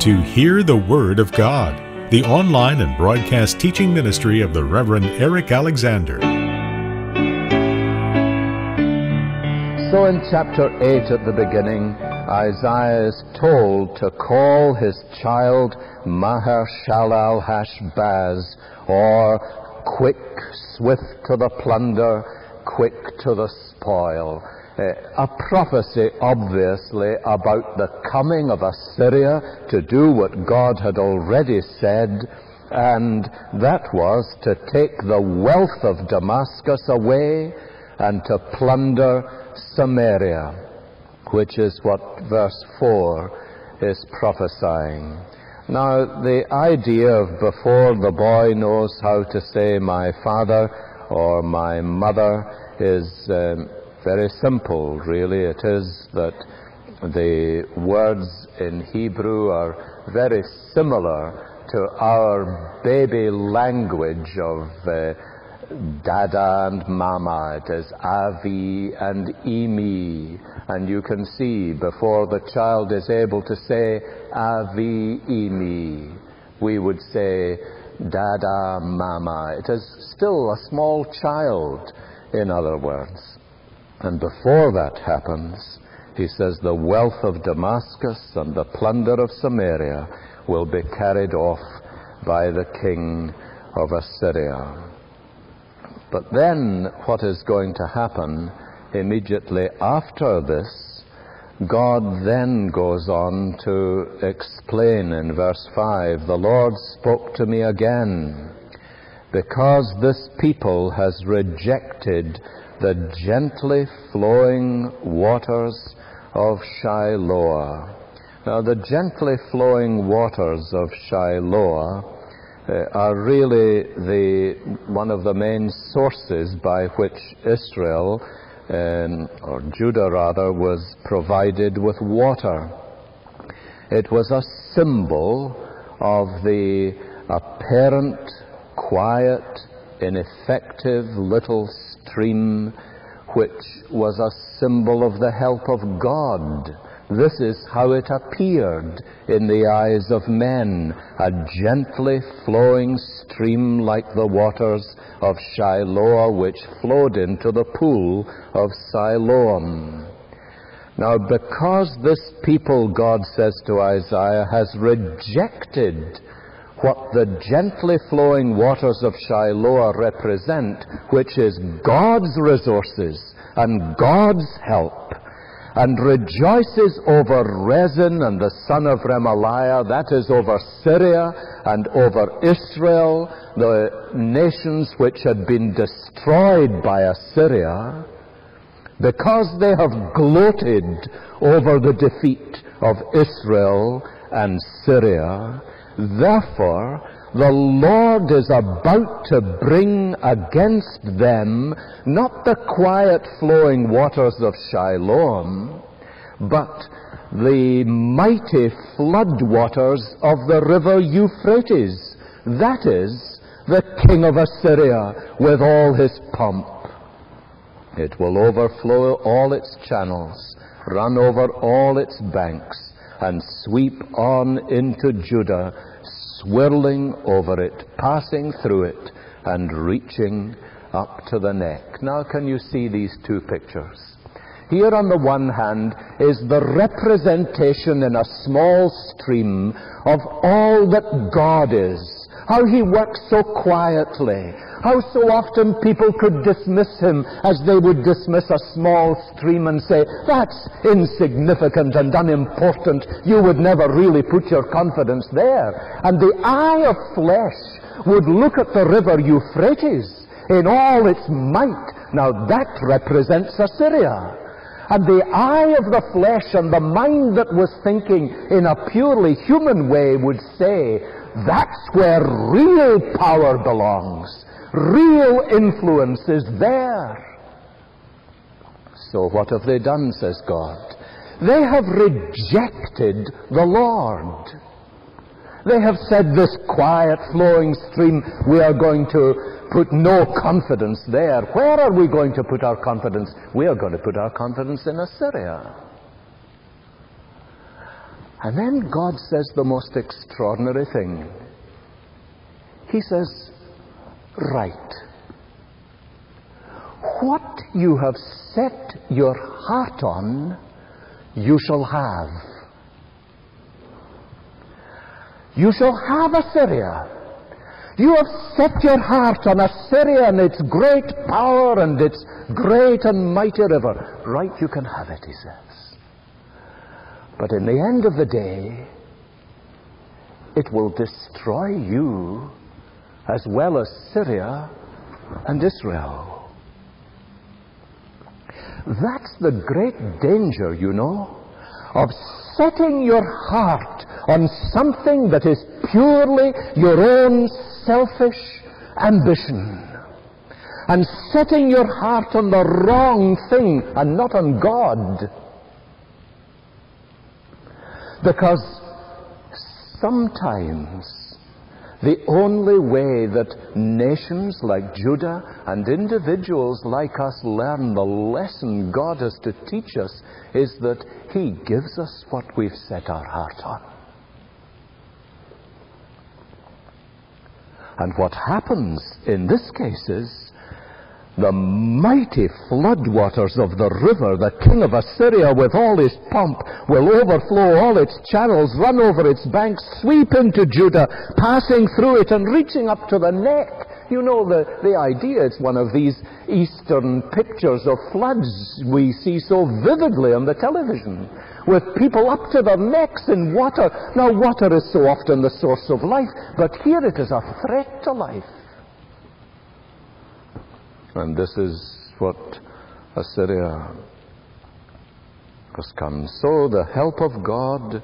to Hear the Word of God, the online and broadcast teaching ministry of the Reverend Eric Alexander. So in chapter 8 at the beginning, Isaiah is told to call his child Maher Shalal Hashbaz, or quick, swift to the plunder, quick to the spoil. A prophecy, obviously, about the coming of Assyria to do what God had already said, and that was to take the wealth of Damascus away and to plunder Samaria, which is what verse 4 is prophesying. Now, the idea of before the boy knows how to say my father or my mother is um, very simple, really. It is that the words in Hebrew are very similar to our baby language of uh, dada and mama. It is avi and imi. And you can see before the child is able to say avi imi, we would say dada mama. It is still a small child, in other words. And before that happens, he says, the wealth of Damascus and the plunder of Samaria will be carried off by the king of Assyria. But then, what is going to happen immediately after this? God then goes on to explain in verse 5 The Lord spoke to me again, because this people has rejected the gently flowing waters of Shiloah. Now, the gently flowing waters of Shiloah uh, are really the, one of the main sources by which Israel, um, or Judah rather, was provided with water. It was a symbol of the apparent, quiet, ineffective little stream which was a symbol of the help of God. This is how it appeared in the eyes of men, a gently flowing stream like the waters of Shiloh, which flowed into the pool of Siloam. Now, because this people, God says to Isaiah, has rejected what the gently flowing waters of Shiloh represent, which is God's resources and God's help, and rejoices over Rezin and the son of Remaliah, that is over Syria and over Israel, the nations which had been destroyed by Assyria, because they have gloated over the defeat of Israel and Syria, Therefore, the Lord is about to bring against them not the quiet flowing waters of Shiloh, but the mighty flood waters of the river Euphrates. That is, the king of Assyria with all his pomp. It will overflow all its channels, run over all its banks, and sweep on into Judah swirling over it, passing through it, and reaching up to the neck. Now, can you see these two pictures? Here, on the one hand, is the representation in a small stream of all that God is, how He works so quietly, how so often people could dismiss him as they would dismiss a small stream and say, that's insignificant and unimportant. You would never really put your confidence there. And the eye of flesh would look at the river Euphrates in all its might. Now that represents Assyria. And the eye of the flesh and the mind that was thinking in a purely human way would say, that's where real power belongs. Real influence is there. So what have they done, says God? They have rejected the Lord. They have said this quiet flowing stream, we are going to put no confidence there. Where are we going to put our confidence? We are going to put our confidence in Assyria. And then God says the most extraordinary thing. He says, Right. What you have set your heart on, you shall have. You shall have Assyria. You have set your heart on Assyria and its great power and its great and mighty river. Right, you can have it, he says. But in the end of the day, it will destroy you as well as Syria and Israel. That's the great danger, you know, of setting your heart on something that is purely your own selfish ambition and setting your heart on the wrong thing and not on God. Because sometimes the only way that nations like Judah and individuals like us learn the lesson God has to teach us is that He gives us what we've set our heart on. And what happens in this case is the mighty floodwaters of the river, the king of Assyria with all his pomp, will overflow all its channels, run over its banks, sweep into Judah, passing through it and reaching up to the neck. You know the, the idea. It's one of these eastern pictures of floods we see so vividly on the television with people up to their necks in water. Now, water is so often the source of life, but here it is a threat to life. And this is what Assyria has come. So the help of God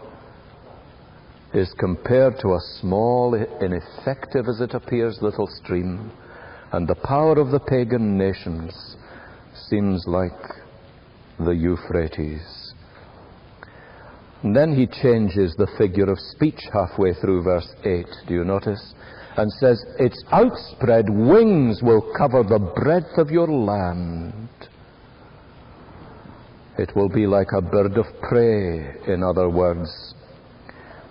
is compared to a small, ineffective as it appears, little stream, and the power of the pagan nations seems like the Euphrates. And then he changes the figure of speech halfway through verse 8. Do you notice? And says, Its outspread wings will cover the breadth of your land. It will be like a bird of prey, in other words,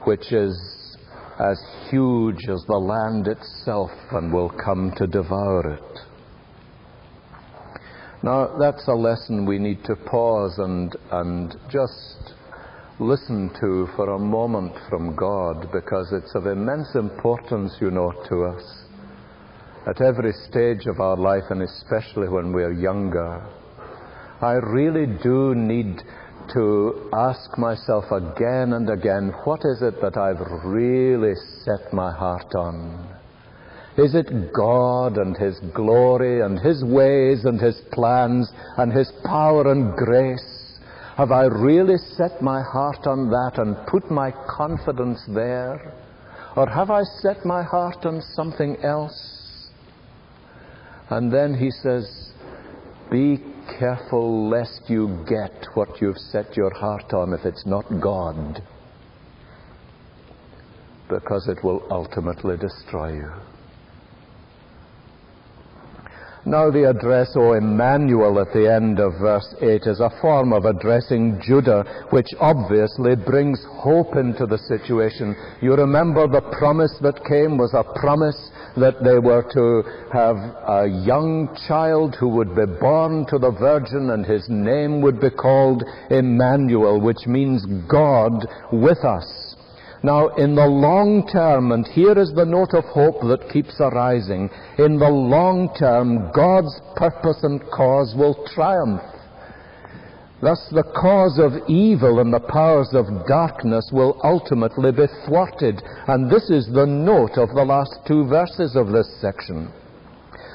which is as huge as the land itself and will come to devour it. Now, that's a lesson we need to pause and, and just listen to for a moment from God because it's of immense importance, you know, to us at every stage of our life and especially when we're younger. I really do need to ask myself again and again what is it that I've really set my heart on? Is it God and His glory and His ways and His plans and His power and grace? Have I really set my heart on that and put my confidence there? Or have I set my heart on something else? And then he says, Be careful lest you get what you've set your heart on if it's not God, because it will ultimately destroy you. Now, the address, O Emmanuel, at the end of verse 8 is a form of addressing Judah, which obviously brings hope into the situation. You remember the promise that came was a promise that they were to have a young child who would be born to the Virgin, and his name would be called Emmanuel, which means God with us. Now, in the long term, and here is the note of hope that keeps arising, in the long term, God's purpose and cause will triumph. Thus, the cause of evil and the powers of darkness will ultimately be thwarted. And this is the note of the last two verses of this section.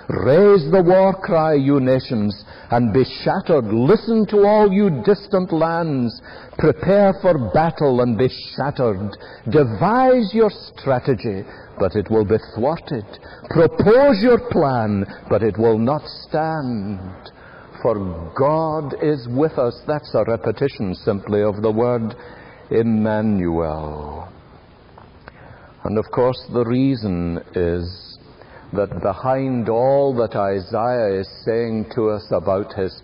Raise the war cry, you nations, and be shattered. Listen to all you distant lands. Prepare for battle and be shattered. Devise your strategy, but it will be thwarted. Propose your plan, but it will not stand. For God is with us. That's a repetition simply of the word Emmanuel. And of course, the reason is that behind all that Isaiah is saying to us about his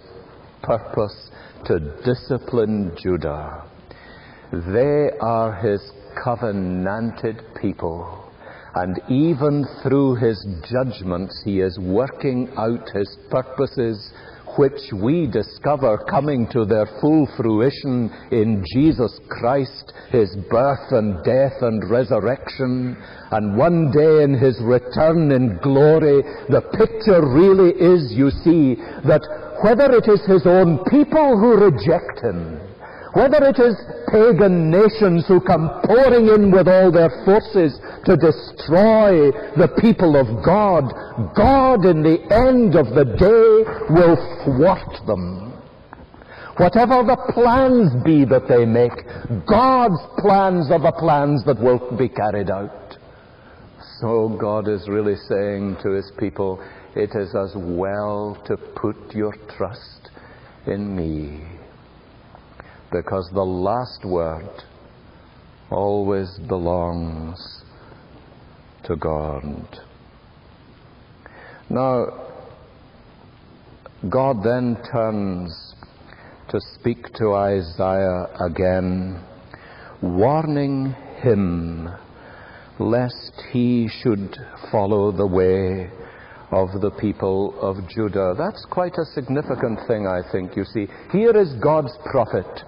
purpose to discipline Judah They are his covenanted people. And even through his judgments, he is working out his purposes, which we discover coming to their full fruition in Jesus Christ, his birth and death and resurrection. And one day in his return in glory, the picture really is, you see, that whether it is his own people who reject him, whether it is pagan nations who come pouring in with all their forces to destroy the people of God, God in the end of the day will thwart them. Whatever the plans be that they make, God's plans are the plans that will be carried out. So God is really saying to his people, it is as well to put your trust in me because the last word always belongs to God. Now, God then turns to speak to Isaiah again, warning him lest he should follow the way of the people of Judah. That's quite a significant thing, I think, you see. Here is God's prophet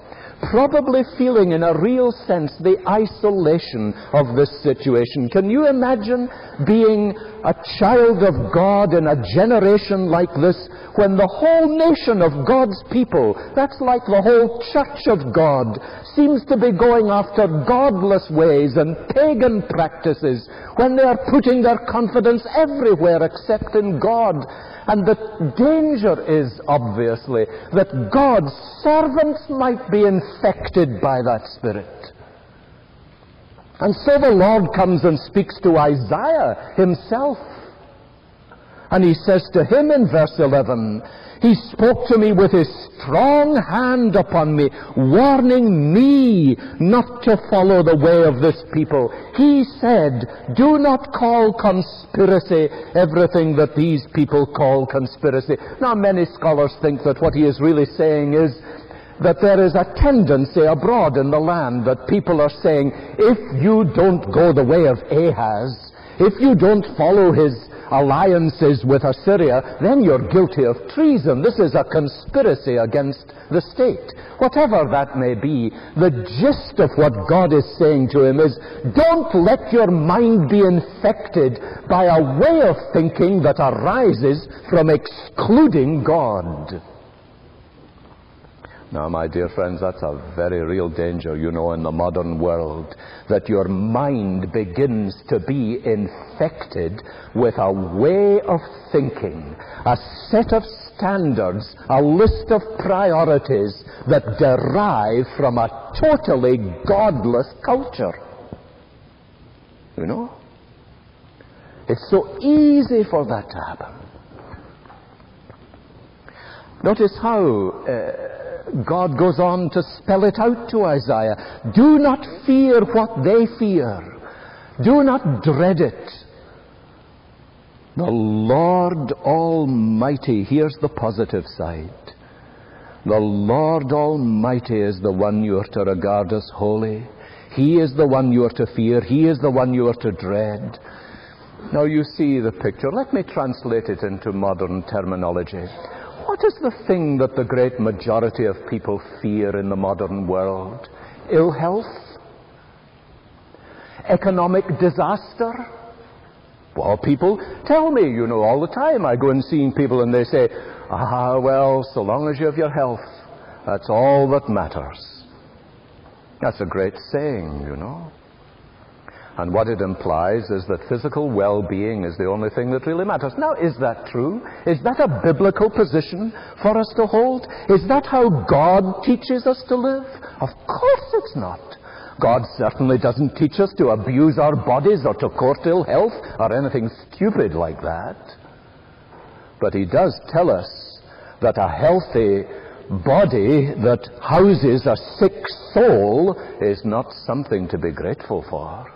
probably feeling in a real sense the isolation of this situation. Can you imagine being a child of God in a generation like this when the whole nation of God's people, that's like the whole church of God, seems to be going after godless ways and pagan practices when they are putting their confidence everywhere except in God? And the danger is, obviously, that God's servants might be infected by that spirit. And so the Lord comes and speaks to Isaiah himself. And he says to him in verse 11, he spoke to me with his strong hand upon me, warning me not to follow the way of this people. He said, Do not call conspiracy everything that these people call conspiracy. Now, many scholars think that what he is really saying is that there is a tendency abroad in the land that people are saying, if you don't go the way of Ahaz, if you don't follow his alliances with Assyria, then you're guilty of treason. This is a conspiracy against the state. Whatever that may be, the gist of what God is saying to him is, don't let your mind be infected by a way of thinking that arises from excluding God. Now, my dear friends, that's a very real danger, you know, in the modern world, that your mind begins to be infected with a way of thinking, a set of standards, a list of priorities that derive from a totally godless culture. You know? It's so easy for that to happen. Notice how. Uh, God goes on to spell it out to Isaiah. Do not fear what they fear. Do not dread it. The Lord Almighty, here's the positive side. The Lord Almighty is the one you are to regard as holy. He is the one you are to fear. He is the one you are to dread. Now you see the picture. Let me translate it into modern terminology. What is the thing that the great majority of people fear in the modern world? Ill health? Economic disaster? Well, people tell me, you know, all the time. I go and see people and they say, ah, well, so long as you have your health, that's all that matters. That's a great saying, you know. And what it implies is that physical well being is the only thing that really matters. Now, is that true? Is that a biblical position for us to hold? Is that how God teaches us to live? Of course it's not. God certainly doesn't teach us to abuse our bodies or to court ill health or anything stupid like that. But He does tell us that a healthy body that houses a sick soul is not something to be grateful for.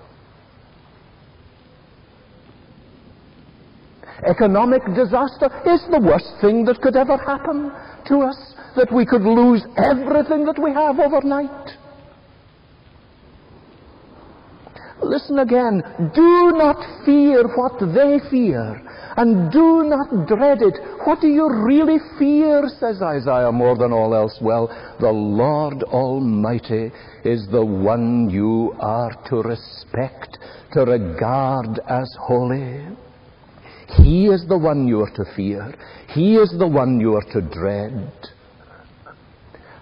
Economic disaster is the worst thing that could ever happen to us, that we could lose everything that we have overnight. listen again. Do not fear what they fear, and do not dread it. What do you really fear, says Isaiah, more than all else? Well, the Lord Almighty is the one you are to respect, to regard as holy. He is the one you are to fear. He is the one you are to dread.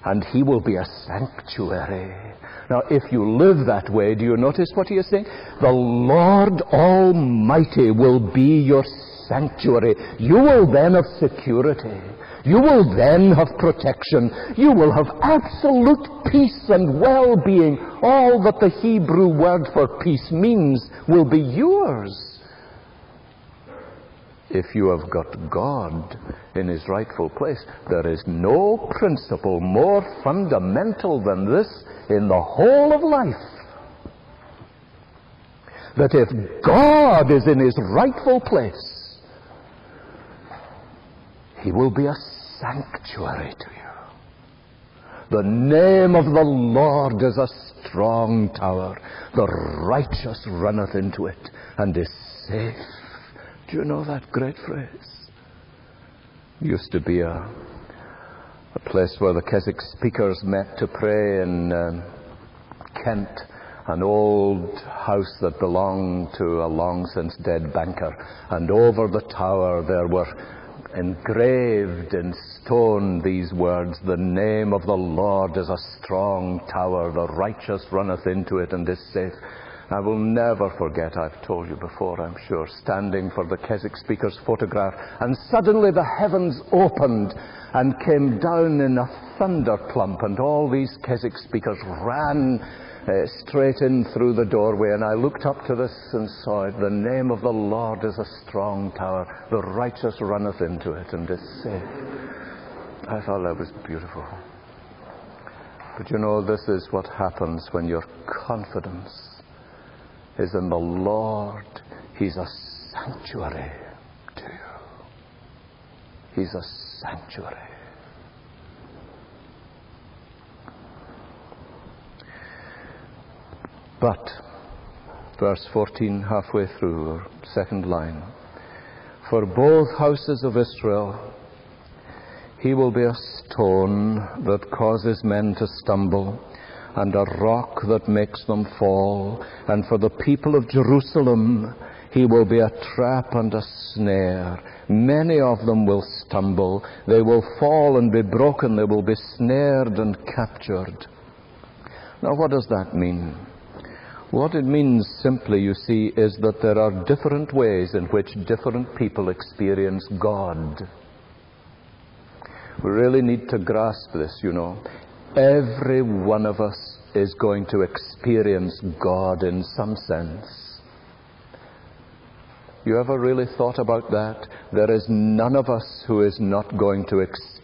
And He will be a sanctuary. Now, if you live that way, do you notice what He is saying? The Lord Almighty will be your sanctuary. You will then have security. You will then have protection. You will have absolute peace and well-being. All that the Hebrew word for peace means will be yours if you have got God in his rightful place. There is no principle more fundamental than this in the whole of life. That if God is in his rightful place, he will be a sanctuary to you. The name of the Lord is a strong tower. The righteous runneth into it and is safe. Do you know that great phrase? Used to be a, a place where the Keswick speakers met to pray in um, Kent, an old house that belonged to a long since dead banker. And over the tower there were engraved in stone these words The name of the Lord is a strong tower, the righteous runneth into it and is safe. I will never forget, I've told you before, I'm sure, standing for the Keswick speaker's photograph, and suddenly the heavens opened and came down in a thunderclump, and all these Keswick speakers ran uh, straight in through the doorway, and I looked up to this and saw it. The name of the Lord is a strong tower, the righteous runneth into it and is safe. I thought that was beautiful. But you know, this is what happens when your confidence is in the Lord. He's a sanctuary to you. He's a sanctuary. But, verse 14, halfway through, or second line, for both houses of Israel, he will be a stone that causes men to stumble and a rock that makes them fall. And for the people of Jerusalem, he will be a trap and a snare. Many of them will stumble. They will fall and be broken. They will be snared and captured. Now, what does that mean? What it means simply, you see, is that there are different ways in which different people experience God. We really need to grasp this, you know. Every one of us is going to experience God in some sense. You ever really thought about that? There is none of us who is not going to experience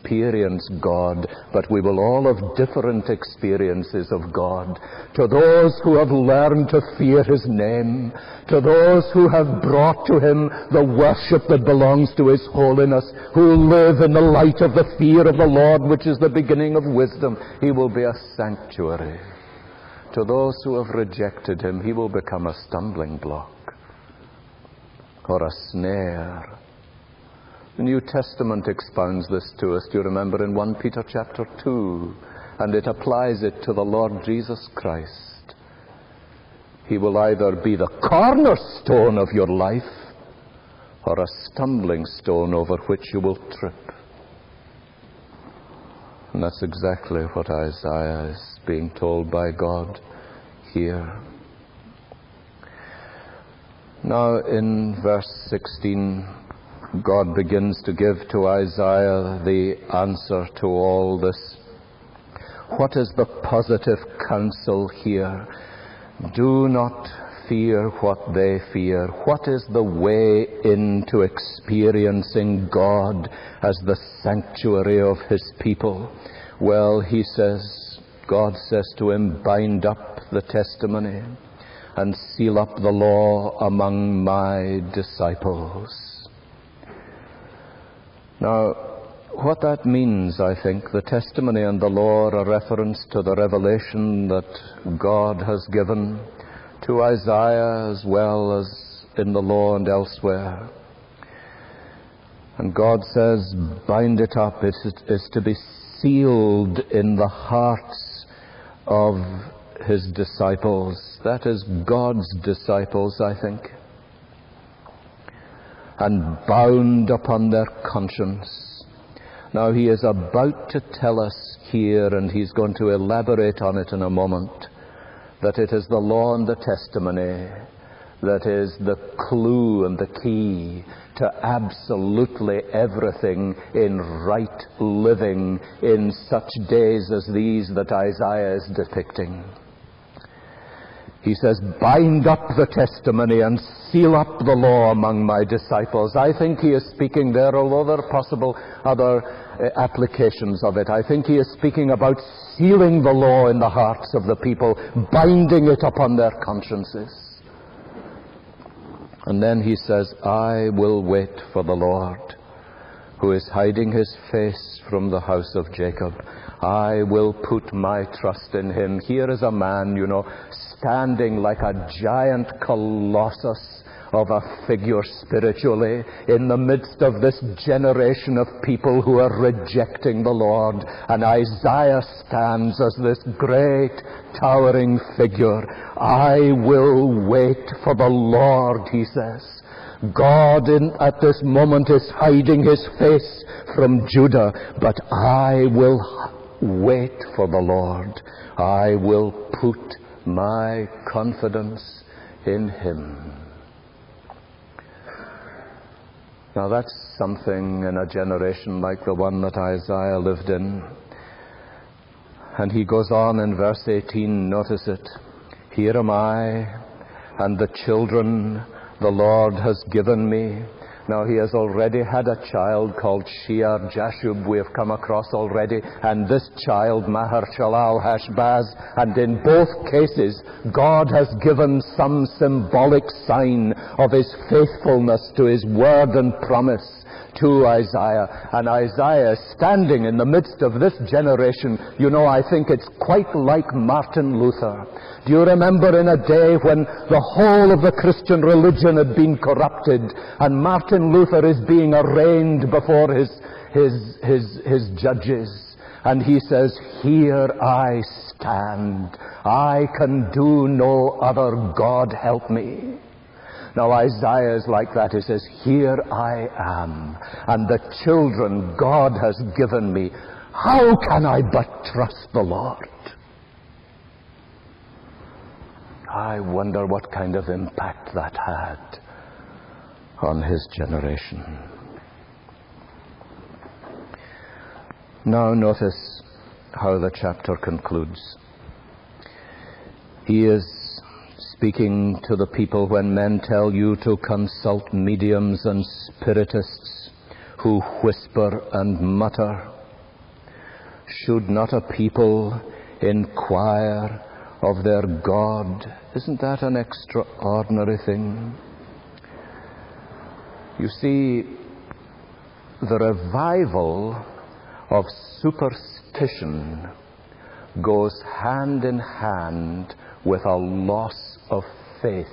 God, but we will all have different experiences of God. To those who have learned to fear His name, to those who have brought to Him the worship that belongs to His holiness, who live in the light of the fear of the Lord, which is the beginning of wisdom, He will be a sanctuary. To those who have rejected Him, He will become a stumbling block or a snare. The New Testament expounds this to us, do you remember, in 1 Peter chapter 2, and it applies it to the Lord Jesus Christ. He will either be the cornerstone of your life or a stumbling stone over which you will trip. And that's exactly what Isaiah is being told by God here. Now, in verse 16, God begins to give to Isaiah the answer to all this. What is the positive counsel here? Do not fear what they fear. What is the way into experiencing God as the sanctuary of His people? Well, he says, God says to him, bind up the testimony and seal up the law among my disciples. Now, what that means, I think, the testimony and the law are reference to the revelation that God has given to Isaiah as well as in the law and elsewhere. And God says, bind it up. It is to be sealed in the hearts of his disciples. That is God's disciples, I think. And bound upon their conscience. Now he is about to tell us here, and he's going to elaborate on it in a moment, that it is the law and the testimony that is the clue and the key to absolutely everything in right living in such days as these that Isaiah is depicting. He says, bind up the testimony and seal up the law among my disciples. I think he is speaking there, although there are possible other uh, applications of it. I think he is speaking about sealing the law in the hearts of the people, binding it upon their consciences. And then he says, I will wait for the Lord, who is hiding his face from the house of Jacob. I will put my trust in him. Here is a man, you know, standing like a giant colossus of a figure spiritually in the midst of this generation of people who are rejecting the Lord. And Isaiah stands as this great towering figure. I will wait for the Lord, he says. God in, at this moment is hiding his face from Judah, but I will wait for the Lord. I will put my confidence in him. Now that's something in a generation like the one that Isaiah lived in. And he goes on in verse 18, notice it. Here am I, and the children the Lord has given me. Now he has already had a child called Shear Jashub. We have come across already, and this child Maher Shalal Hashbaz, and in both cases God has given some symbolic sign of his faithfulness to his word and promise to Isaiah. And Isaiah standing in the midst of this generation, you know, I think it's quite like Martin Luther. Do you remember in a day when the whole of the Christian religion had been corrupted and Martin Luther is being arraigned before his, his, his, his judges? And he says, Here I stand. I can do no other. God help me. Now Isaiah is like that. He says, Here I am, and the children God has given me. How can I but trust the Lord? I wonder what kind of impact that had on his generation. Now notice how the chapter concludes. He is speaking to the people when men tell you to consult mediums and spiritists who whisper and mutter. Should not a people inquire of their God? Isn't that an extraordinary thing? You see, the revival of superstition goes hand in hand with a loss of faith.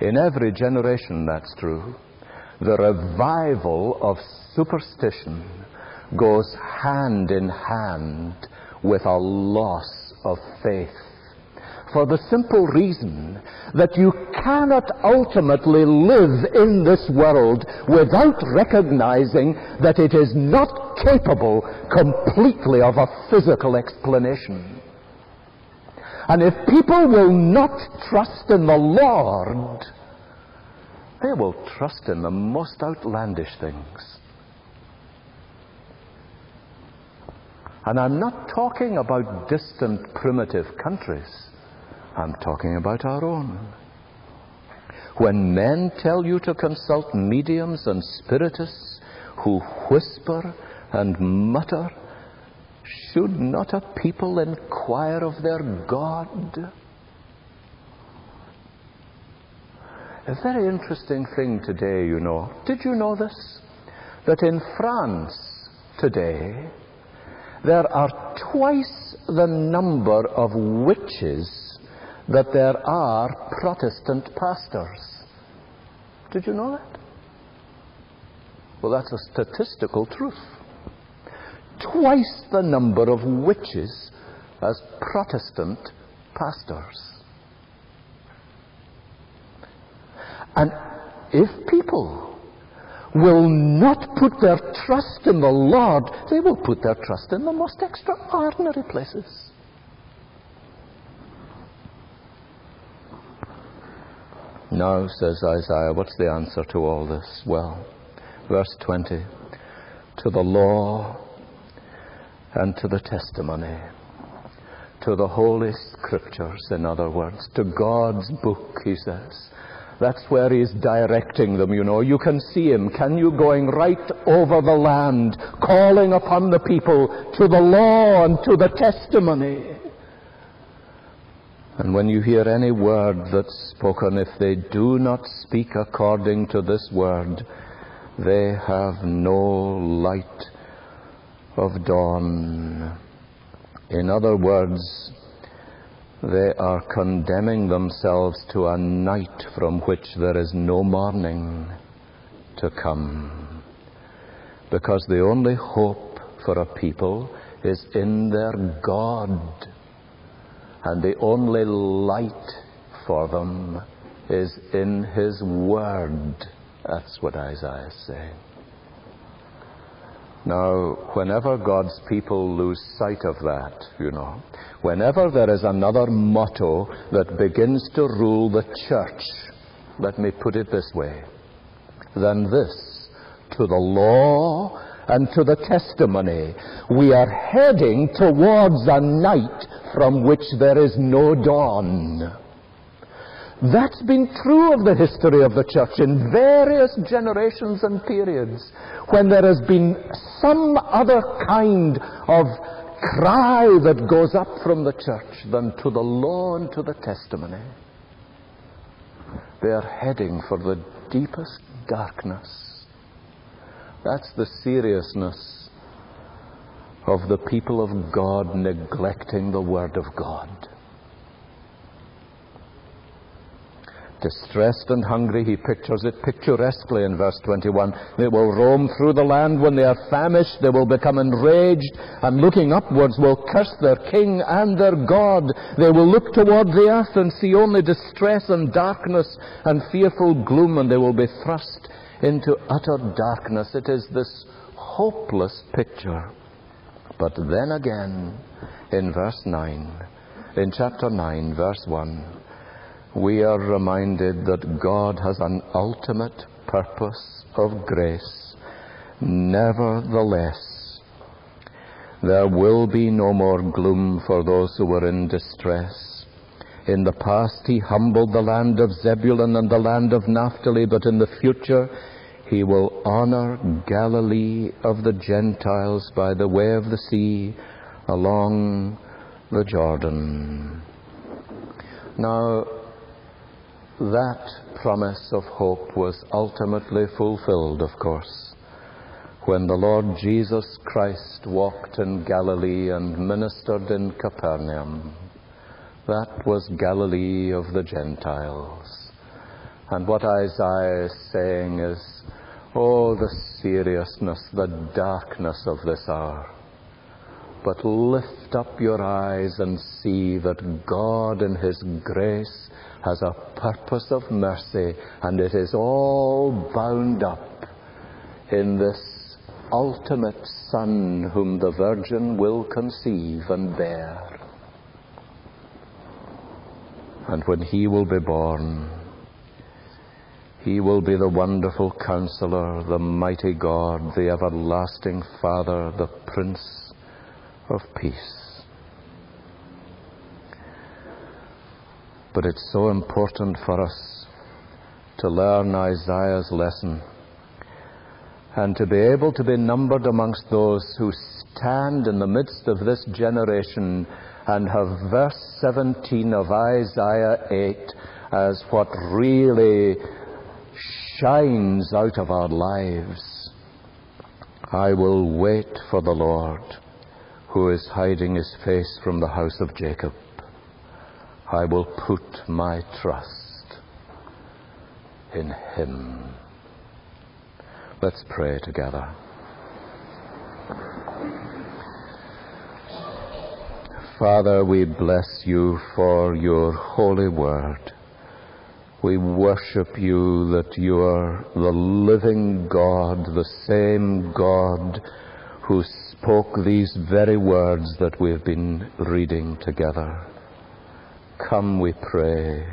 In every generation, that's true. The revival of superstition goes hand in hand with a loss of faith. For the simple reason that you cannot ultimately live in this world without recognizing that it is not capable completely of a physical explanation. And if people will not trust in the Lord, they will trust in the most outlandish things. And I'm not talking about distant primitive countries. I'm talking about our own. When men tell you to consult mediums and spiritists who whisper and mutter should not a people inquire of their God? A very interesting thing today, you know. Did you know this? That in France today, there are twice the number of witches that there are Protestant pastors. Did you know that? Well, that's a statistical truth. Twice the number of witches as Protestant pastors. And if people will not put their trust in the Lord, they will put their trust in the most extraordinary places. Now, says Isaiah, what's the answer to all this? Well, verse 20 to the law and to the testimony, to the Holy Scriptures, in other words, to God's book, he says. That's where he's directing them, you know. You can see him. Can you going right over the land, calling upon the people to the law and to the testimony? And when you hear any word that's spoken, if they do not speak according to this word, they have no light of dawn. In other words, they are condemning themselves to a night from which there is no morning to come. Because the only hope for a people is in their God and the only light for them is in His Word. That's what Isaiah is saying. Now, whenever God's people lose sight of that, you know, whenever there is another motto that begins to rule the church, let me put it this way, than this, to the law and to the testimony, we are heading towards a night from which there is no dawn. That's been true of the history of the church in various generations and periods when there has been some other kind of cry that goes up from the church than to the law and to the testimony. They are heading for the deepest darkness. That's the seriousness of the people of God neglecting the Word of God. Distressed and hungry, he pictures it picturesquely in verse 21. They will roam through the land when they are famished, they will become enraged, and looking upwards will curse their king and their God. They will look toward the earth and see only distress and darkness and fearful gloom, and they will be thrust into utter darkness. It is this hopeless picture but then again, in verse 9, in chapter 9, verse 1, we are reminded that God has an ultimate purpose of grace. Nevertheless, there will be no more gloom for those who are in distress. In the past, he humbled the land of Zebulun and the land of Naphtali, but in the future, he will honor Galilee of the Gentiles by the way of the sea along the Jordan. Now, that promise of hope was ultimately fulfilled, of course, when the Lord Jesus Christ walked in Galilee and ministered in Capernaum. That was Galilee of the Gentiles. And what Isaiah is saying is Oh, the seriousness, the darkness of this hour. But lift up your eyes and see that God in His grace has a purpose of mercy, and it is all bound up in this ultimate Son whom the Virgin will conceive and bear. And when He will be born, he will be the wonderful counselor, the mighty God, the everlasting Father, the Prince of Peace. But it's so important for us to learn Isaiah's lesson and to be able to be numbered amongst those who stand in the midst of this generation and have verse 17 of Isaiah 8 as what really shines out of our lives. I will wait for the Lord who is hiding his face from the house of Jacob. I will put my trust in Him. Let's pray together. Father, we bless you for your holy word. We worship you that you are the living God, the same God who spoke these very words that we've been reading together. Come, we pray,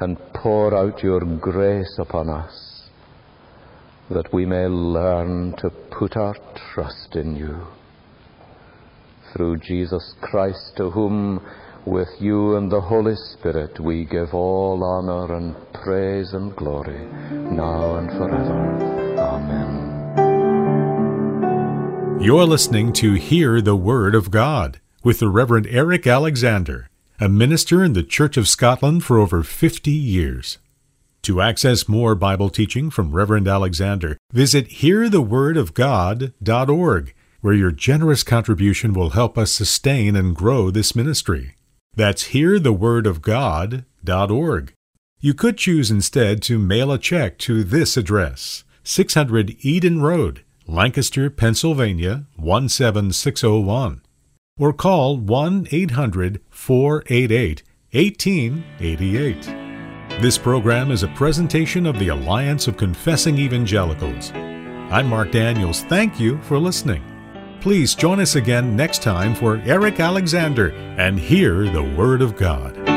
and pour out your grace upon us, that we may learn to put our trust in you. Through Jesus Christ, to whom with you and the Holy Spirit we give all honor and praise and glory, now and forever. Amen. You're listening to Hear the Word of God with the Reverend Eric Alexander, a minister in the Church of Scotland for over 50 years. To access more Bible teaching from Reverend Alexander, visit hearthewordofgod.org, where your generous contribution will help us sustain and grow this ministry. That's hearthewordofgod.org. You could choose instead to mail a check to this address 600 Eden Road, Lancaster, Pennsylvania 17601, or call 1 800 488 1888. This program is a presentation of the Alliance of Confessing Evangelicals. I'm Mark Daniels. Thank you for listening. Please join us again next time for Eric Alexander and hear the Word of God.